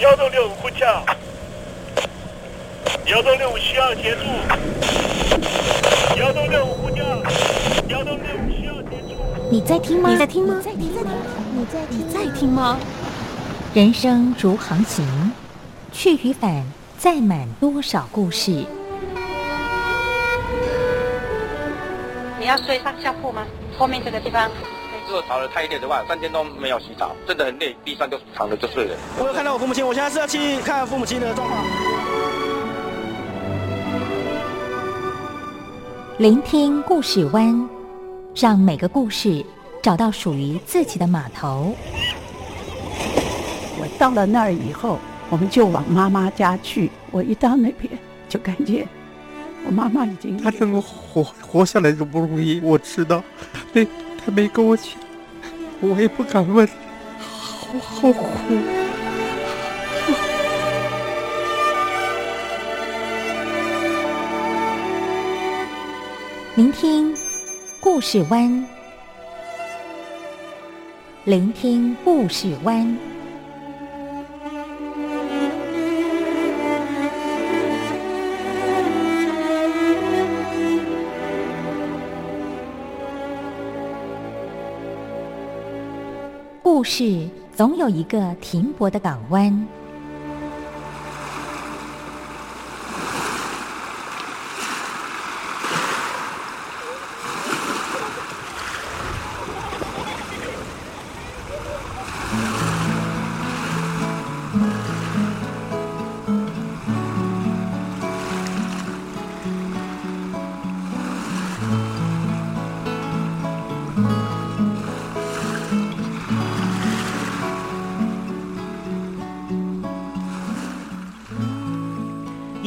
幺洞六五呼叫，幺洞六五需要协助，幺洞六五呼叫，幺洞六五需要协助。你在听吗？你在听吗？你在听吗？你在你在听吗？人生如航行，去与返，载满多少故事？你要睡上下铺吗？后面这个地方。吵得太烈的话，三天都没有洗澡，真的很累，地上就躺着就睡了。我有看到我父母亲，我现在是要去看父母亲的状况。聆听故事湾，让每个故事找到属于自己的码头。我到了那儿以后，我们就往妈妈家去。我一到那边，就感觉我妈妈已经她能够活活下来容不容易，我知道。没，她没跟我讲，我也不敢问，好好苦。聆听故事湾，聆听故事湾。故事总有一个停泊的港湾。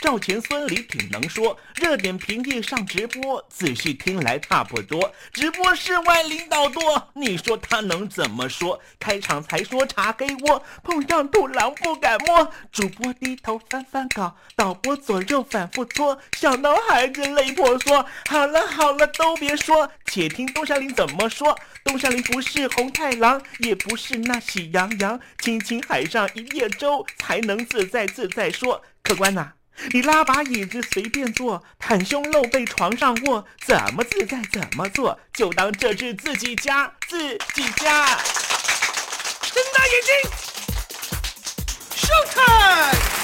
赵钱孙李挺能说。热点平地上直播，仔细听来差不多。直播室外领导多，你说他能怎么说？开场才说茶黑窝，碰上土狼不敢摸。主播低头翻翻稿，导播左右反复搓，想到孩子泪婆娑。好了好了，都别说，且听东山林怎么说。东山林不是红太狼，也不是那喜羊羊，亲亲海上一叶舟，才能自在自在说。客官呐、你拉把椅子随便坐，袒胸露背床上卧，怎么自在怎么做，就当这是自己家，自己家。睁大眼睛，Showtime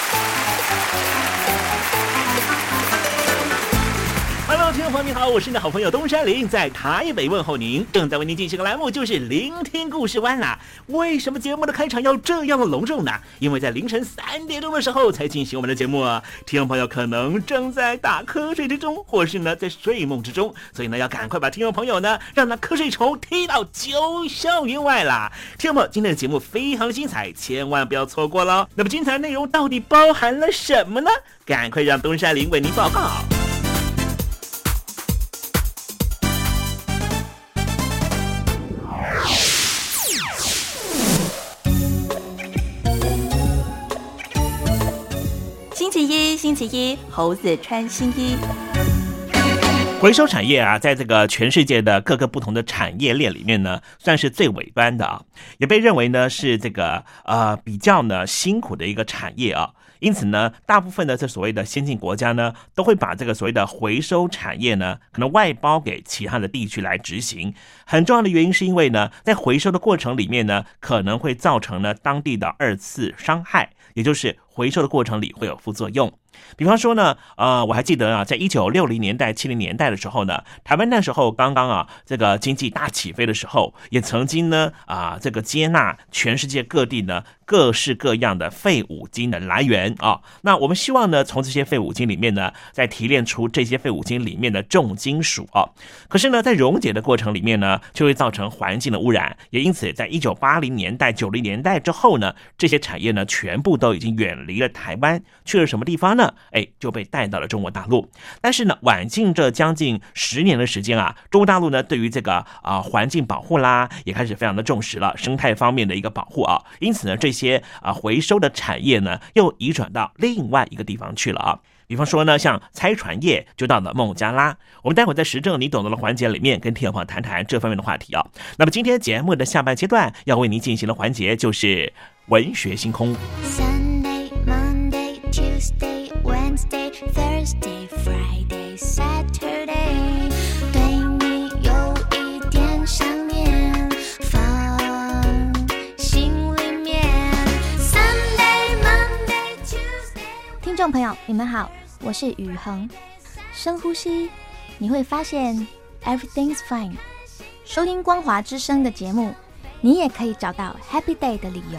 听众朋友，你好，我是你的好朋友东山林，在台北问候您。正在为您进行的栏目就是聆听故事湾啦。为什么节目的开场要这样的隆重呢？因为在凌晨三点钟的时候才进行我们的节目啊。听众朋友可能正在打瞌睡之中，或是呢在睡梦之中，所以呢要赶快把听众朋友呢让那瞌睡虫踢到九霄云外啦。听众朋友，今天的节目非常精彩，千万不要错过喽。那么精彩的内容到底包含了什么呢？赶快让东山林为您报告。星期一，猴子穿新衣。回收产业啊，在这个全世界的各个不同的产业链里面呢，算是最尾端的啊，也被认为呢是这个呃比较呢辛苦的一个产业啊。因此呢，大部分的这所谓的先进国家呢，都会把这个所谓的回收产业呢，可能外包给其他的地区来执行。很重要的原因是因为呢，在回收的过程里面呢，可能会造成呢当地的二次伤害，也就是回收的过程里会有副作用。比方说呢，呃，我还记得啊，在一九六零年代、七零年代的时候呢，台湾那时候刚刚啊，这个经济大起飞的时候，也曾经呢，啊，这个接纳全世界各地呢各式各样的废五金的来源啊。那我们希望呢，从这些废五金里面呢，再提炼出这些废五金里面的重金属啊。可是呢，在溶解的过程里面呢，就会造成环境的污染，也因此，在一九八零年代、九零年代之后呢，这些产业呢，全部都已经远离了台湾，去了什么地方呢？哎，就被带到了中国大陆。但是呢，晚近这将近十年的时间啊，中国大陆呢，对于这个啊环境保护啦，也开始非常的重视了生态方面的一个保护啊。因此呢，这些啊回收的产业呢，又移转到另外一个地方去了啊。比方说呢，像拆船业就到了孟加拉。我们待会在时政你懂得的环节里面，跟听众朋友谈谈这方面的话题啊。那么今天节目的下半阶段要为您进行的环节就是文学星空。Tuesday, Wednesday, Thursday, Friday, Saturday，对你有一点想念，放心里面。Sunday, Monday, Tuesday。听众朋友，你们好，我是雨恒。深呼吸，你会发现 everything's fine。收听光华之声的节目，你也可以找到 happy day 的理由。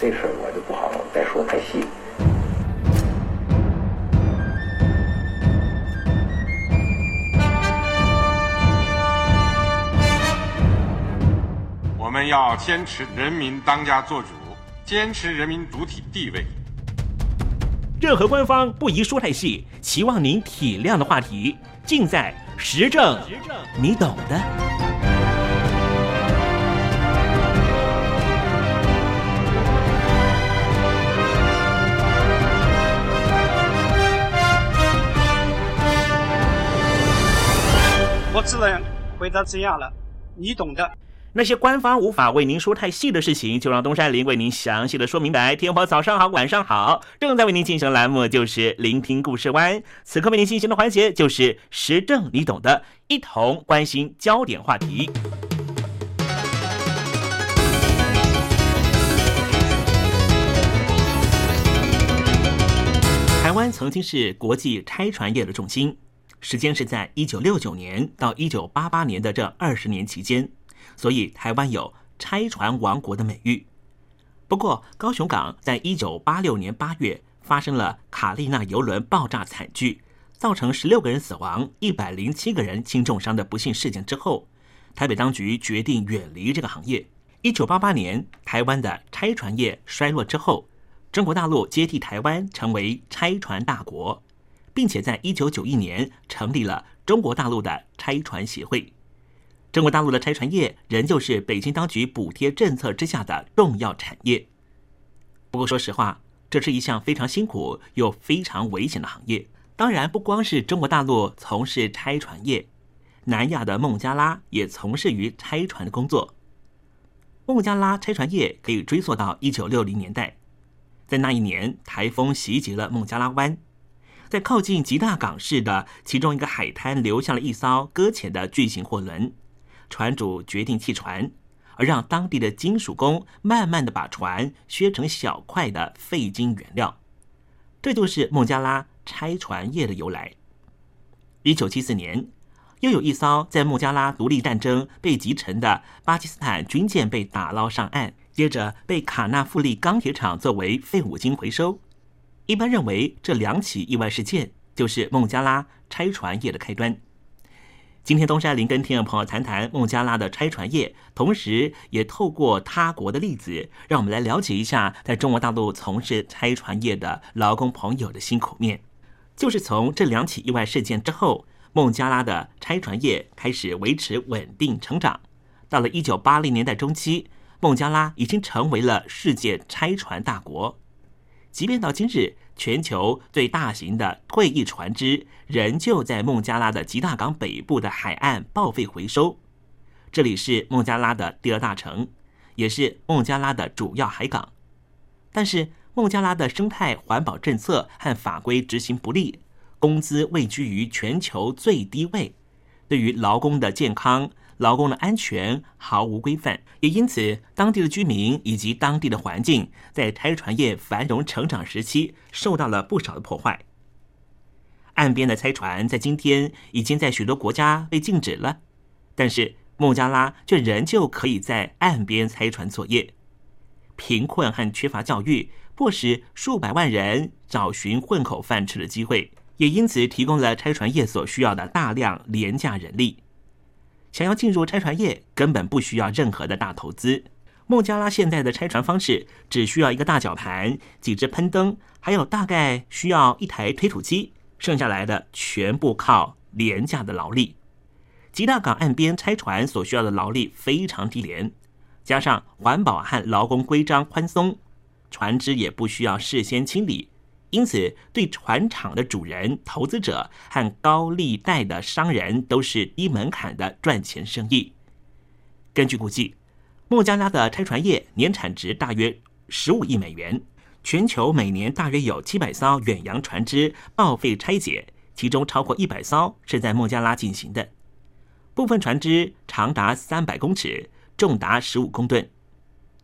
这事儿我就不好再说太细。我们要坚持人民当家作主，坚持人民主体地位。任何官方不宜说太细，期望您体谅的话题，尽在时政，你懂的。我只能回答这样了，你懂的。那些官方无法为您说太细的事情，就让东山林为您详细的说明白。天婆早上好，晚上好，正在为您进行的栏目就是聆听故事湾。此刻为您进行的环节就是时政，你懂的，一同关心焦点话题。台湾曾经是国际拆船业的重心，时间是在一九六九年到一九八八年的这二十年期间。所以台湾有“拆船王国”的美誉。不过，高雄港在一九八六年八月发生了卡利娜游轮爆炸惨剧，造成十六个人死亡、一百零七个人轻重伤的不幸事件之后，台北当局决定远离这个行业。一九八八年，台湾的拆船业衰落之后，中国大陆接替台湾成为拆船大国，并且在一九九一年成立了中国大陆的拆船协会。中国大陆的拆船业仍旧是北京当局补贴政策之下的重要产业。不过，说实话，这是一项非常辛苦又非常危险的行业。当然，不光是中国大陆从事拆船业，南亚的孟加拉也从事于拆船的工作。孟加拉拆船业可以追溯到一九六零年代，在那一年，台风袭击了孟加拉湾，在靠近吉大港市的其中一个海滩留下了一艘搁浅的巨型货轮，船主决定弃船，而让当地的金属工慢慢的把船削成小块的废金原料，这就是孟加拉拆船业的由来。一九七四年，又有一艘在孟加拉独立战争被击沉的巴基斯坦军舰被打捞上岸。接着被卡纳富利钢铁厂作为废五金回收。一般认为，这两起意外事件就是孟加拉拆船业的开端。今天，东山林跟听众朋友谈谈孟加拉的拆船业，同时也透过他国的例子，让我们来了解一下在中国大陆从事拆船业的劳工朋友的辛苦面。就是从这两起意外事件之后，孟加拉的拆船业开始维持稳定成长。到了一九八零年代中期。孟加拉已经成为了世界拆船大国，即便到今日，全球最大型的退役船只仍旧在孟加拉的吉大港北部的海岸报废回收。这里是孟加拉的第二大城，也是孟加拉的主要海港。但是，孟加拉的生态环保政策和法规执行不力，工资位居于全球最低位，对于劳工的健康。劳工的安全毫无规范，也因此，当地的居民以及当地的环境在拆船业繁荣成长时期受到了不少的破坏。岸边的拆船在今天已经在许多国家被禁止了，但是孟加拉却仍旧可以在岸边拆船作业。贫困和缺乏教育，迫使数百万人找寻混口饭吃的机会，也因此提供了拆船业所需要的大量廉价人力。想要进入拆船业，根本不需要任何的大投资。孟加拉现在的拆船方式，只需要一个大绞盘、几只喷灯，还有大概需要一台推土机，剩下来的全部靠廉价的劳力。吉大港岸边拆船所需要的劳力非常低廉，加上环保和劳工规章宽松，船只也不需要事先清理。因此，对船厂的主人、投资者和高利贷的商人都是低门槛的赚钱生意。根据估计，孟加拉的拆船业年产值大约十五亿美元，全球每年大约有七百艘远洋船只报废拆解，其中超过一百艘是在孟加拉进行的。部分船只长达三百公尺，重达十五公吨。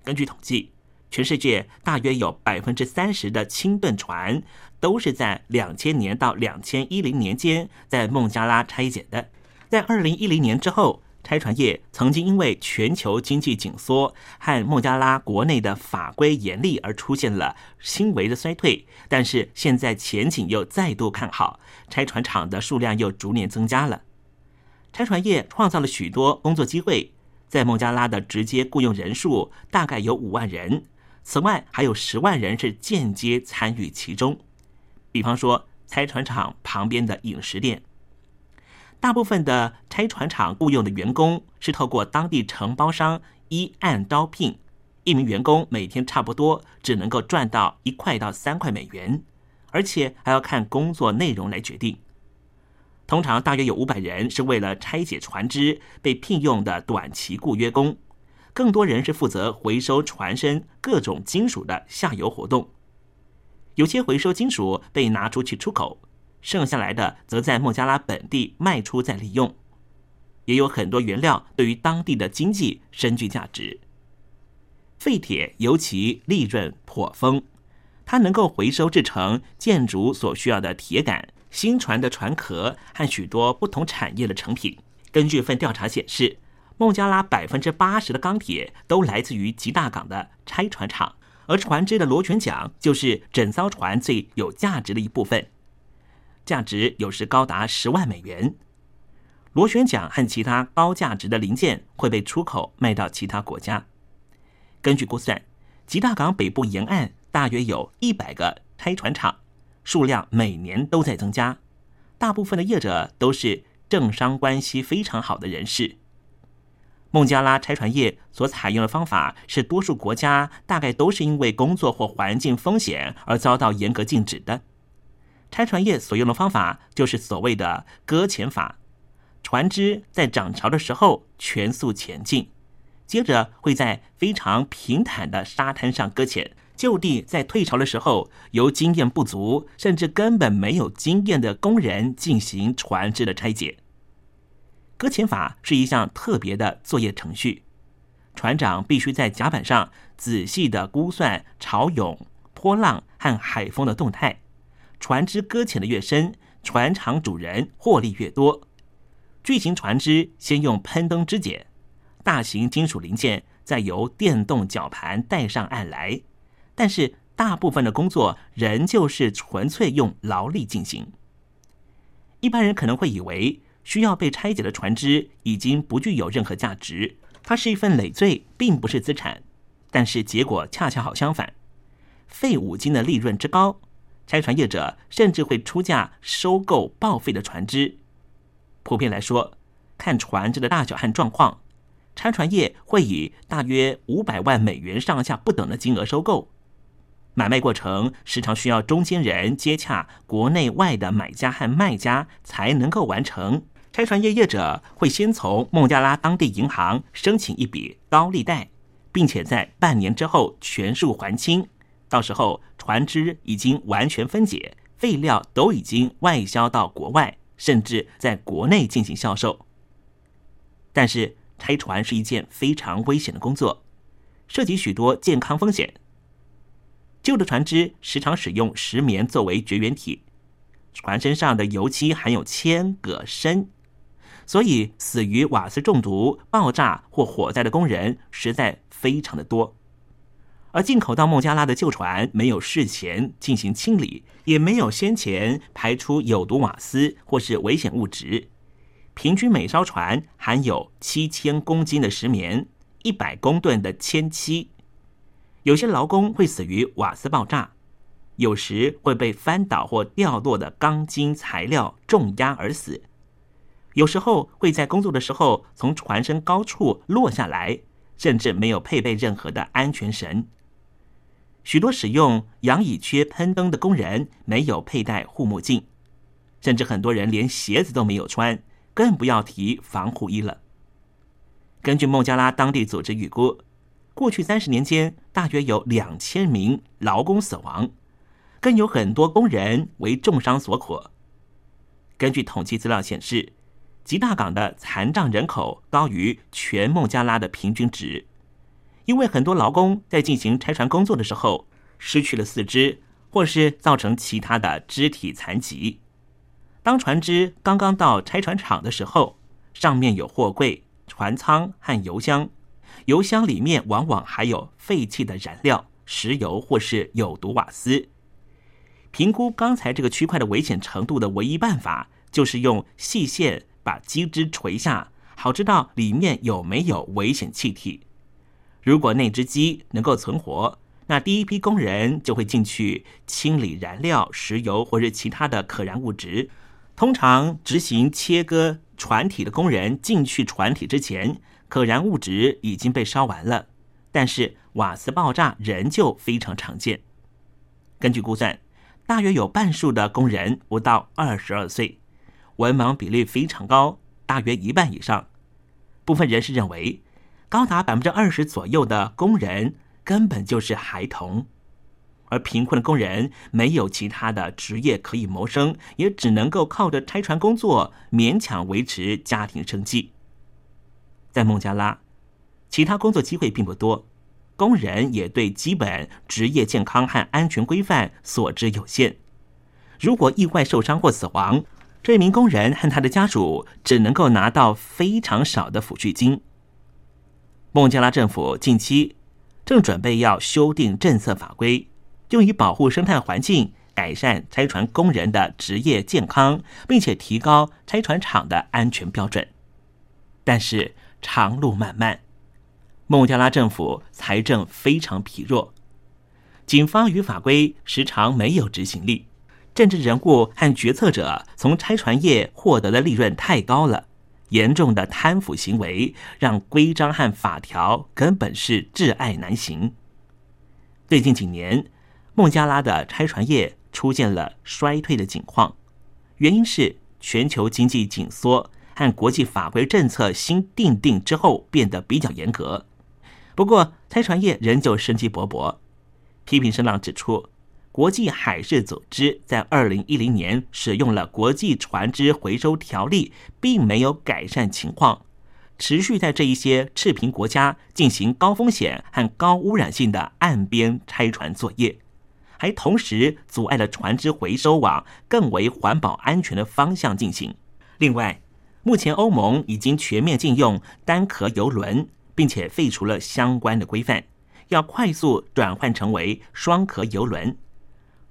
根据统计。全世界大约有百分之三十的轻吨船都是在两千年到两千一零年间在孟加拉拆解的。在二零一零年之后，拆船业曾经因为全球经济紧缩和孟加拉国内的法规严厉而出现了轻微的衰退。但是现在前景又再度看好，拆船厂的数量又逐年增加了。拆船业创造了许多工作机会，在孟加拉的直接雇佣人数大概有五万人。此外，还有十万人是间接参与其中。比方说，拆船厂旁边的饮食店，大部分的拆船厂雇佣的员工是透过当地承包商一按招聘，一名员工每天差不多只能够赚到一块到三块美元，而且还要看工作内容来决定。通常大约有五百人是为了拆解船只被聘用的短期雇约工。更多人是负责回收船身各种金属的下游活动，有些回收金属被拿出去出口，剩下来的则在孟加拉本地卖出再利用。也有很多原料对于当地的经济深具价值。废铁尤其利润颇丰，它能够回收制成建筑所需要的铁杆、新船的船壳和许多不同产业的成品。根据份调查显示。孟加拉百分之八十的钢铁都来自于吉大港的拆船厂，而船只的螺旋桨就是整艘船最有价值的一部分，价值有时高达十万美元。螺旋桨和其他高价值的零件会被出口卖到其他国家。根据估算，吉大港北部沿岸大约有一百个拆船厂，数量每年都在增加，大部分的业者都是政商关系非常好的人士。孟加拉拆船业所采用的方法是，多数国家大概都是因为工作或环境风险而遭到严格禁止的。拆船业所用的方法就是所谓的搁浅法，船只在涨潮的时候全速前进，接着会在非常平坦的沙滩上搁浅，就地在退潮的时候，由经验不足甚至根本没有经验的工人进行船只的拆解。搁浅法是一项特别的作业程序，船长必须在甲板上仔细的估算潮涌、波浪和海风的动态，船只搁浅的越深，船厂主人获利越多。巨型船只先用喷灯肢解，大型金属零件再由电动绞盘带上岸来。但是大部分的工作仍旧是纯粹用劳力进行。一般人可能会以为需要被拆解的船只已经不具有任何价值，它是一份累赘，并不是资产。但是结果恰恰好相反，废五金的利润之高，拆船业者甚至会出价收购报废的船只。普遍来说，看船只的大小和状况，拆船业会以大约五百万美元上下不等的金额收购。买卖过程时常需要中间人接洽国内外的买家和卖家才能够完成。拆船业业者会先从孟加拉当地银行申请一笔高利贷，并且在半年之后全数还清。到时候船只已经完全分解，废料都已经外销到国外，甚至在国内进行销售。但是拆船是一件非常危险的工作，涉及许多健康风险。旧的船只时常使用石棉作为绝缘体，船身上的油漆含有铅、铬、砷，所以死于瓦斯中毒、爆炸或火灾的工人实在非常的多。而进口到孟加拉的旧船没有事前进行清理，也没有先前排出有毒瓦斯或是危险物质，平均每艘船含有七千公斤的石棉、一百公吨的铅漆。有些劳工会死于瓦斯爆炸，有时会被翻倒或掉落的钢筋材料重压而死，有时候会在工作的时候从船身高处落下来，甚至没有配备任何的安全绳。许多使用氧乙炔喷灯的工人没有佩戴护目镜，甚至很多人连鞋子都没有穿，更不要提防护衣了。根据孟加拉当地组织预估。过去三十年间，大约有两千名劳工死亡，更有很多工人为重伤所苦。根据统计资料显示，吉大港的残障人口高于全孟加拉的平均值，因为很多劳工在进行拆船工作的时候失去了四肢，或是造成其他的肢体残疾。当船只刚刚到拆船厂的时候，上面有货柜、船舱和油箱。油箱里面往往还有废弃的燃料、石油或是有毒瓦斯。评估刚才这个区块的危险程度的唯一办法，就是用细线把机枝垂下，好知道里面有没有危险气体。如果那只鸡能够存活，那第一批工人就会进去清理燃料、石油或者其他的可燃物质。通常执行切割船体的工人进去船体之前。可燃物质已经被烧完了，但是瓦斯爆炸仍旧非常常见。根据估算，大约有半数的工人不到二十二岁，文盲比例非常高，大约一半以上。部分人士认为，高达百分之二十左右的工人根本就是孩童，而贫困的工人没有其他的职业可以谋生，也只能够靠着拆船工作勉强维持家庭生计。在孟加拉，其他工作机会并不多，工人也对基本职业健康和安全规范所知有限。如果意外受伤或死亡，这名工人和他的家属只能够拿到非常少的抚恤金。孟加拉政府近期正准备要修订政策法规，用以保护生态环境，改善拆船工人的职业健康，并且提高拆船厂的安全标准。但是，长路漫漫，孟加拉政府财政非常疲弱，警方与法规时常没有执行力，政治人物和决策者从拆船业获得的利润太高了，严重的贪腐行为让规章和法条根本是挚爱难行。最近几年，孟加拉的拆船业出现了衰退的景况，原因是全球经济紧缩。和国际法规政策新定定之后变得比较严格，不过拆船业仍旧生机勃勃。批评声浪指出，国际海事组织在二零一零年使用了国际船只回收条例，并没有改善情况，持续在这一些赤贫国家进行高风险和高污染性的岸边拆船作业，还同时阻碍了船只回收往更为环保安全的方向进行。另外，目前欧盟已经全面禁用单壳游轮，并且废除了相关的规范。要快速转换成为双壳游轮，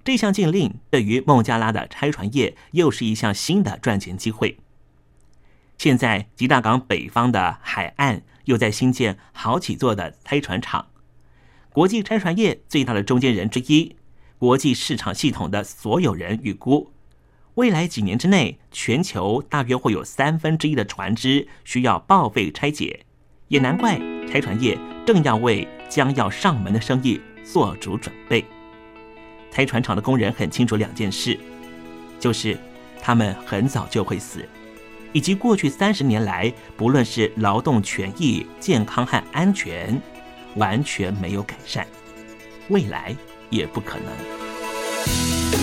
这项禁令对于孟加拉的拆船业又是一项新的赚钱机会。现在吉大港北方的海岸又在新建好几座的拆船厂，国际拆船业最大的中间人之一，国际市场系统的所有人预估，未来几年之内，全球大约会有三分之一的船只需要报废拆解，也难怪拆船业正要为。将要上门的生意做足准备。拆船厂的工人很清楚两件事，就是他们很早就会死，以及过去三十年来，不论是劳动权益、健康和安全，完全没有改善，未来也不可能。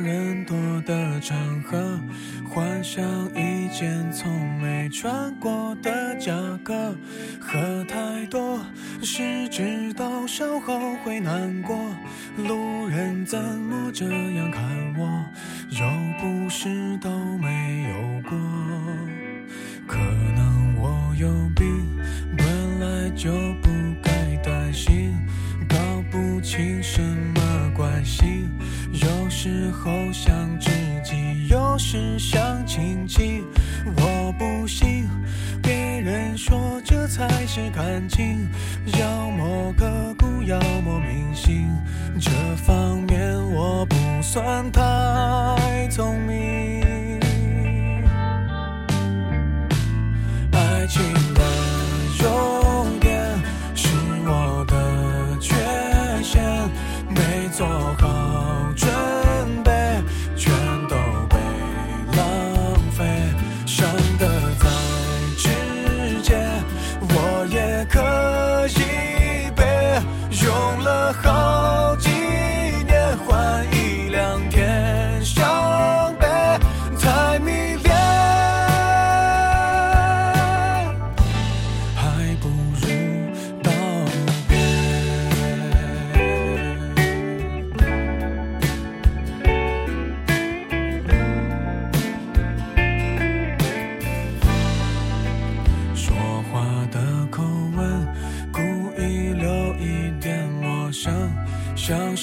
人多的场合，幻想一件从没穿过的价格，喝太多是知道稍后会难过。路人怎么这样看我？又不是都没有过，可能我有病，本来就不该担心，搞不清什么关系。有时候想知己，有时想亲戚。我不信别人说这才是感情，要么刻骨，要么铭心。这方面我不算太聪明。爱情的终点是我的缺陷，没做好。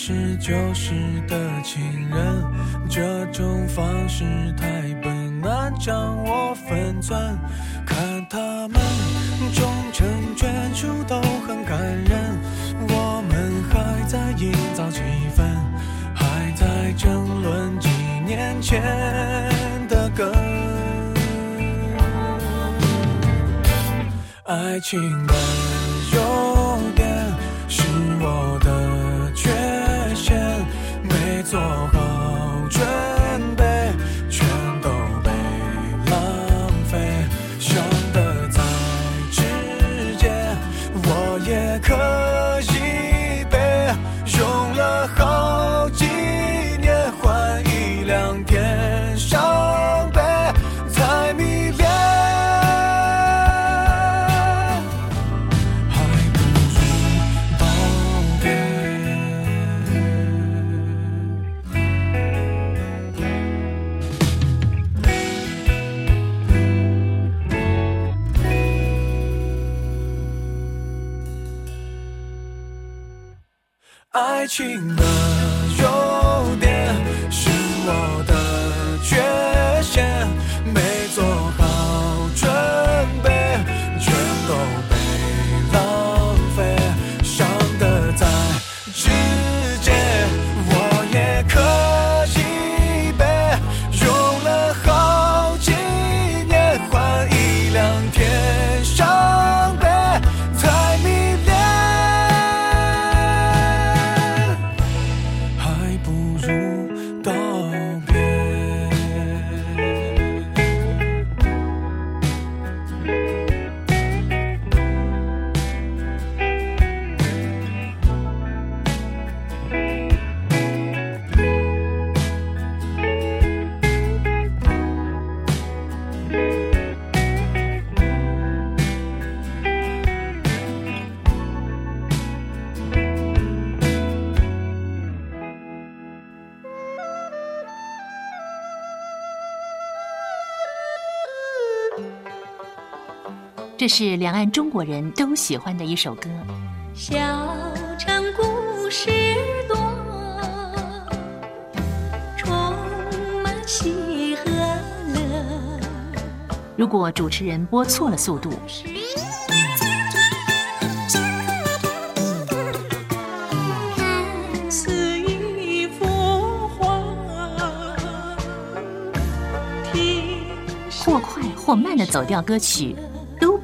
是旧时的情人，这种方式太笨，难掌握分寸。看他们终成眷属都很感人，我们还在营造气氛，还在争论几年前的梗。爱情的没这是两岸中国人都喜欢的一首歌。小城故事多，充满喜和乐。如果主持人播错了速度，看似一幅画，听或快或慢的走调歌曲，都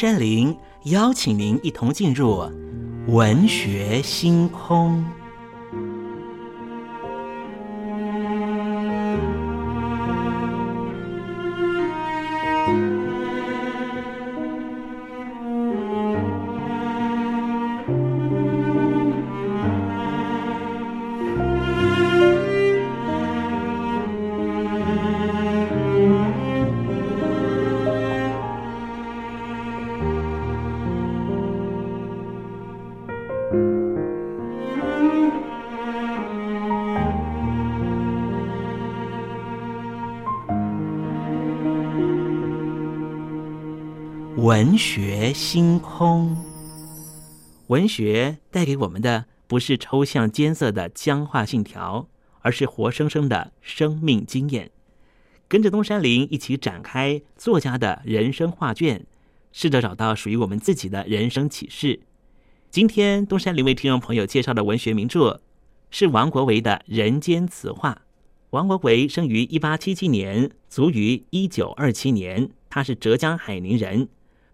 山林邀请您一同进入文学星空。文学星空，文学带给我们的不是抽象艰涩的僵化信条，而是活生生的生命经验。跟着东山林一起展开作家的人生画卷，试着找到属于我们自己的人生启示。今天东山林为听众朋友介绍的文学名著是王国维的《人间词话》。王国维生于一八七七年，卒于一九二七年，他是浙江海宁人。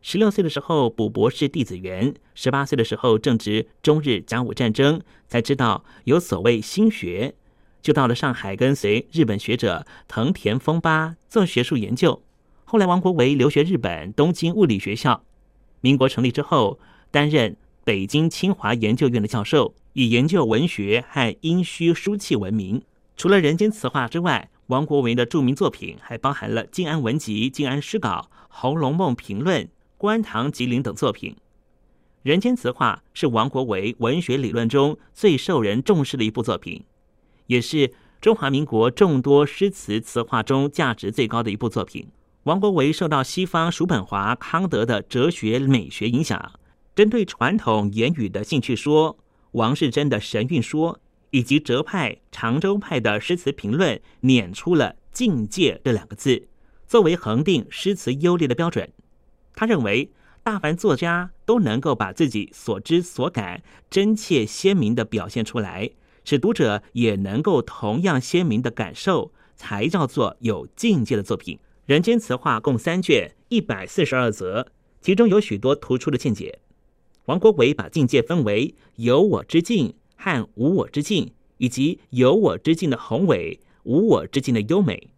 十六岁的时候补博士弟子员，十八岁的时候正值中日甲午战争，才知道有所谓新学，就到了上海跟随日本学者藤田丰八做学术研究。后来王国维留学日本东京物理学校，民国成立之后担任北京清华研究院的教授，以研究文学和殷墟书契闻名。除了《人间词话》之外，王国维的著名作品还包含了《静安文集》《静安诗稿》《红楼梦评论》。观堂吉林等作品，《人间词话》是王国维文学理论中最受人重视的一部作品，也是中华民国众多诗词词话中价值最高的一部作品。王国维受到西方叔本华、康德的哲学美学影响，针对传统言语的兴趣说、王世贞的神韵说以及哲派、常州派的诗词评论，捻出了“境界”这两个字，作为恒定诗词优劣的标准。他认为，大凡作家都能够把自己所知所感真切鲜明的表现出来，使读者也能够同样鲜明的感受，才叫做有境界的作品。《人间词话》共三卷，一百四十二则，其中有许多突出的见解。王国维把境界分为有我之境和无我之境，以及有我之境的宏伟，无我之境的优美。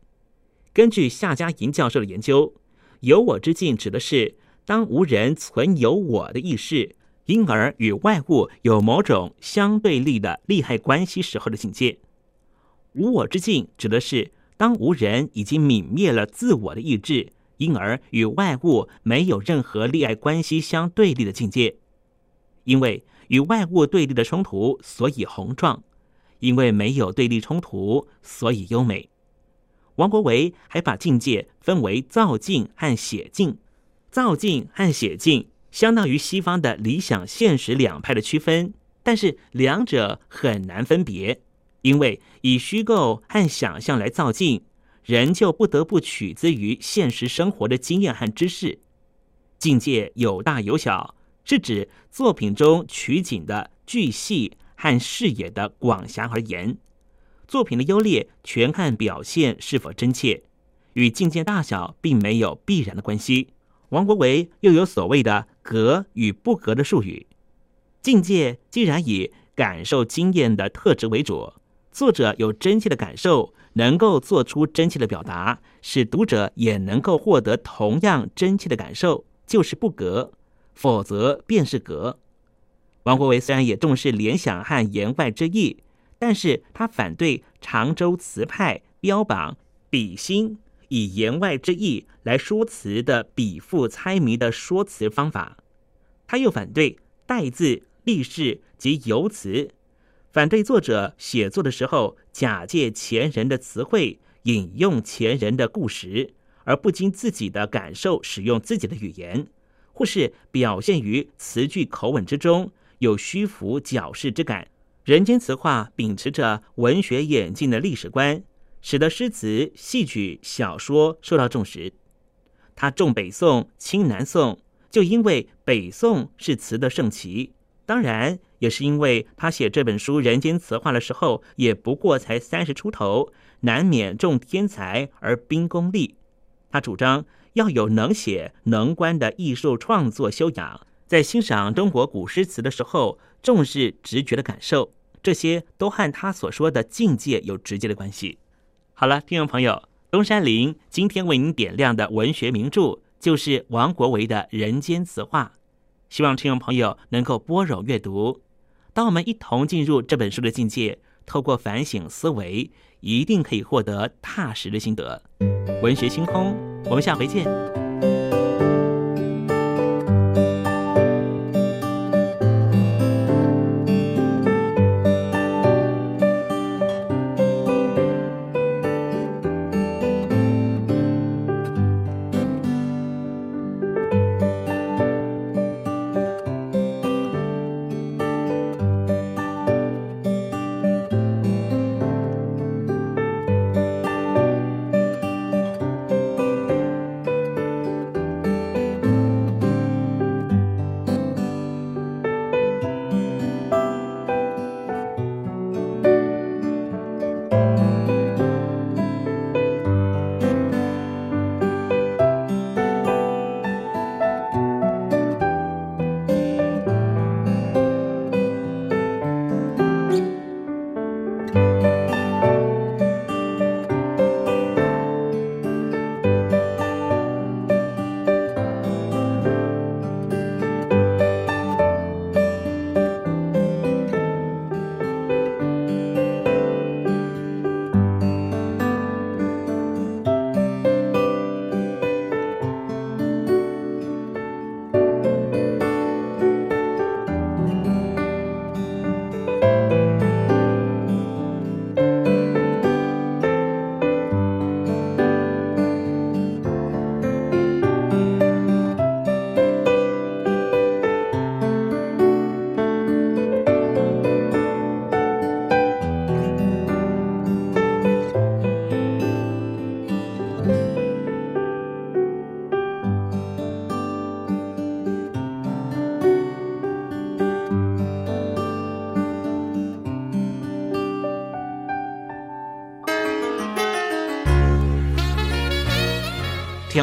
根据夏家银教授的研究。有我之境指的是当无人存有我的意识，因而与外物有某种相对立的利害关系时候的境界。无我之境指的是当无人已经泯灭了自我的意志，因而与外物没有任何利害关系相对立的境界。因为与外物对立的冲突，所以宏壮；因为没有对立冲突，所以优美。王国维还把境界分为造境和写境，造境和写境相当于西方的理想现实两派的区分，但是两者很难分别，因为以虚构和想象来造境，人就不得不取自于现实生活的经验和知识。境界有大有小，是指作品中取景的巨细和视野的广狭而言。作品的优劣全看表现是否真切，与境界大小并没有必然的关系。王国维又有所谓的“格”与“不格”的术语。境界既然以感受经验的特质为主，作者有真切的感受，能够做出真切的表达，使读者也能够获得同样真切的感受，就是不格；否则便是格。王国维虽然也重视联想和言外之意。但是他反对常州词派标榜比心以言外之意来说辞的比附猜谜的说辞方法，他又反对代字、立式及游词，反对作者写作的时候假借前人的词汇，引用前人的故事，而不经自己的感受使用自己的语言，或是表现于词句口吻之中有虚浮矫饰之感。人间词话秉持着文学演进的历史观，使得诗词、戏曲、小说受到重视。他重北宋，轻南宋，就因为北宋是词的盛期，当然也是因为他写这本书《人间词话》的时候，也不过才三十出头，难免重天才而兵功利。他主张要有能写能观的艺术创作修养，在欣赏中国古诗词的时候，重视直觉的感受，这些都和他所说的境界有直接的关系。好了，听众朋友，东山林今天为您点亮的文学名著就是王国维的《人间词话》，希望听众朋友能够拨冗阅读。当我们一同进入这本书的境界，透过反省思维，一定可以获得踏实的心得。文学星空，我们下回见。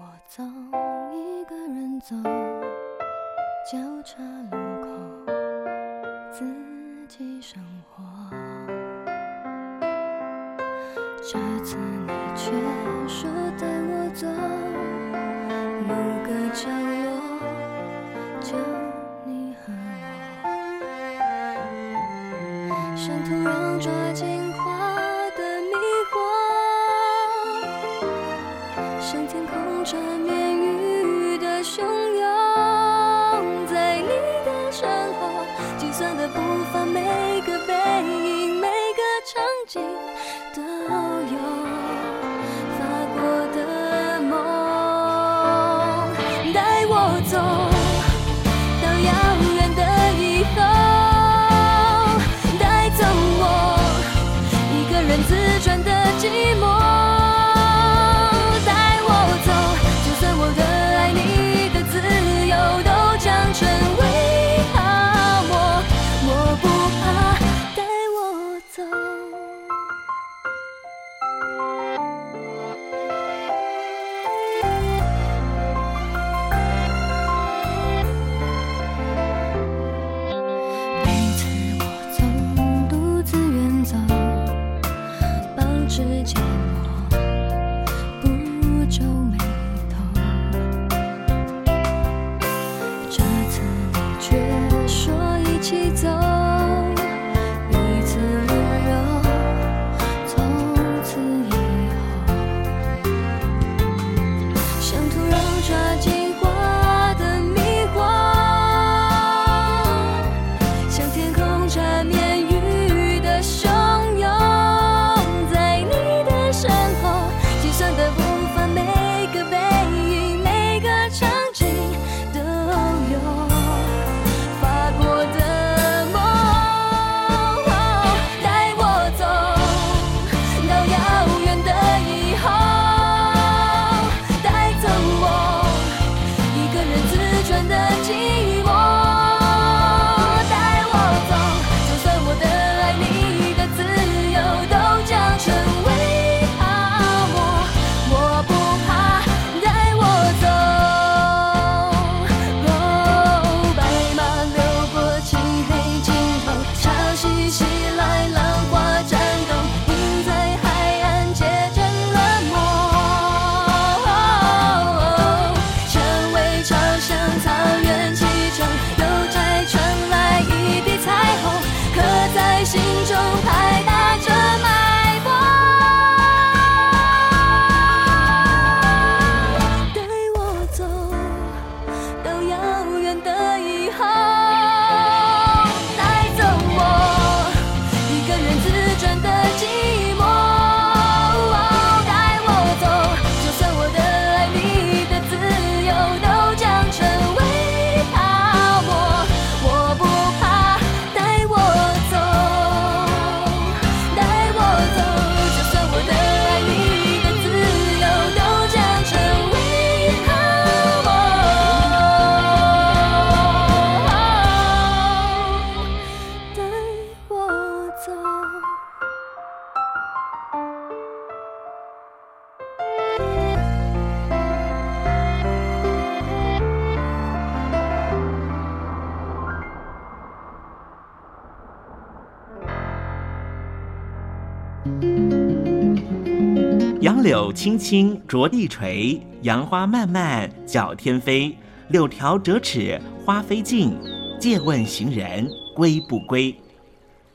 我总一个人走，交叉路口，自己生活。这次你却说带我走某个角落，就你和我，像突然抓紧的记青青着地垂，杨花漫漫搅天飞。柳条折尺花飞尽，借问行人归不归？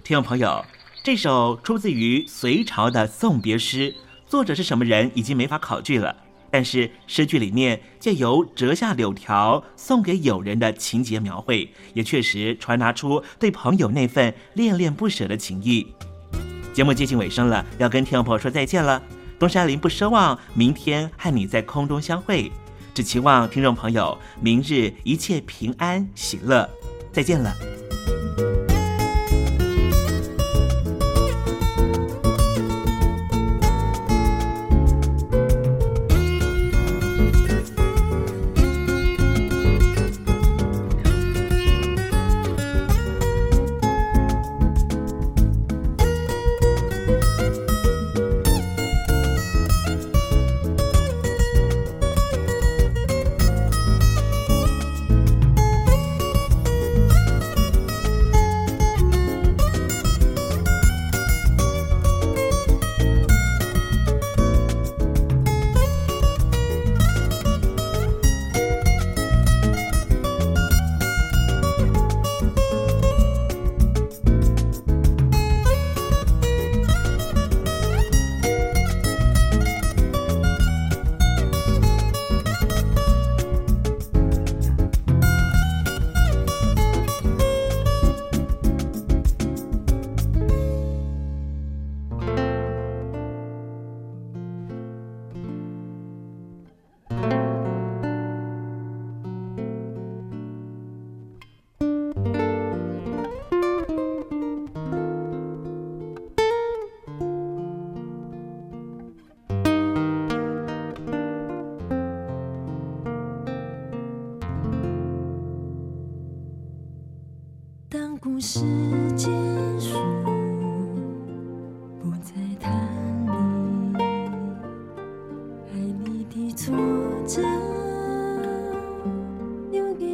听众朋友，这首出自于隋朝的送别诗，作者是什么人已经没法考据了。但是诗句里面借由折下柳条送给友人的情节描绘，也确实传达出对朋友那份恋恋不舍的情谊。节目接近尾声了，要跟听众朋友说再见了。东山林不奢望明天和你在空中相会，只期望听众朋友明日一切平安喜乐。再见了。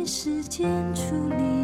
时间处理，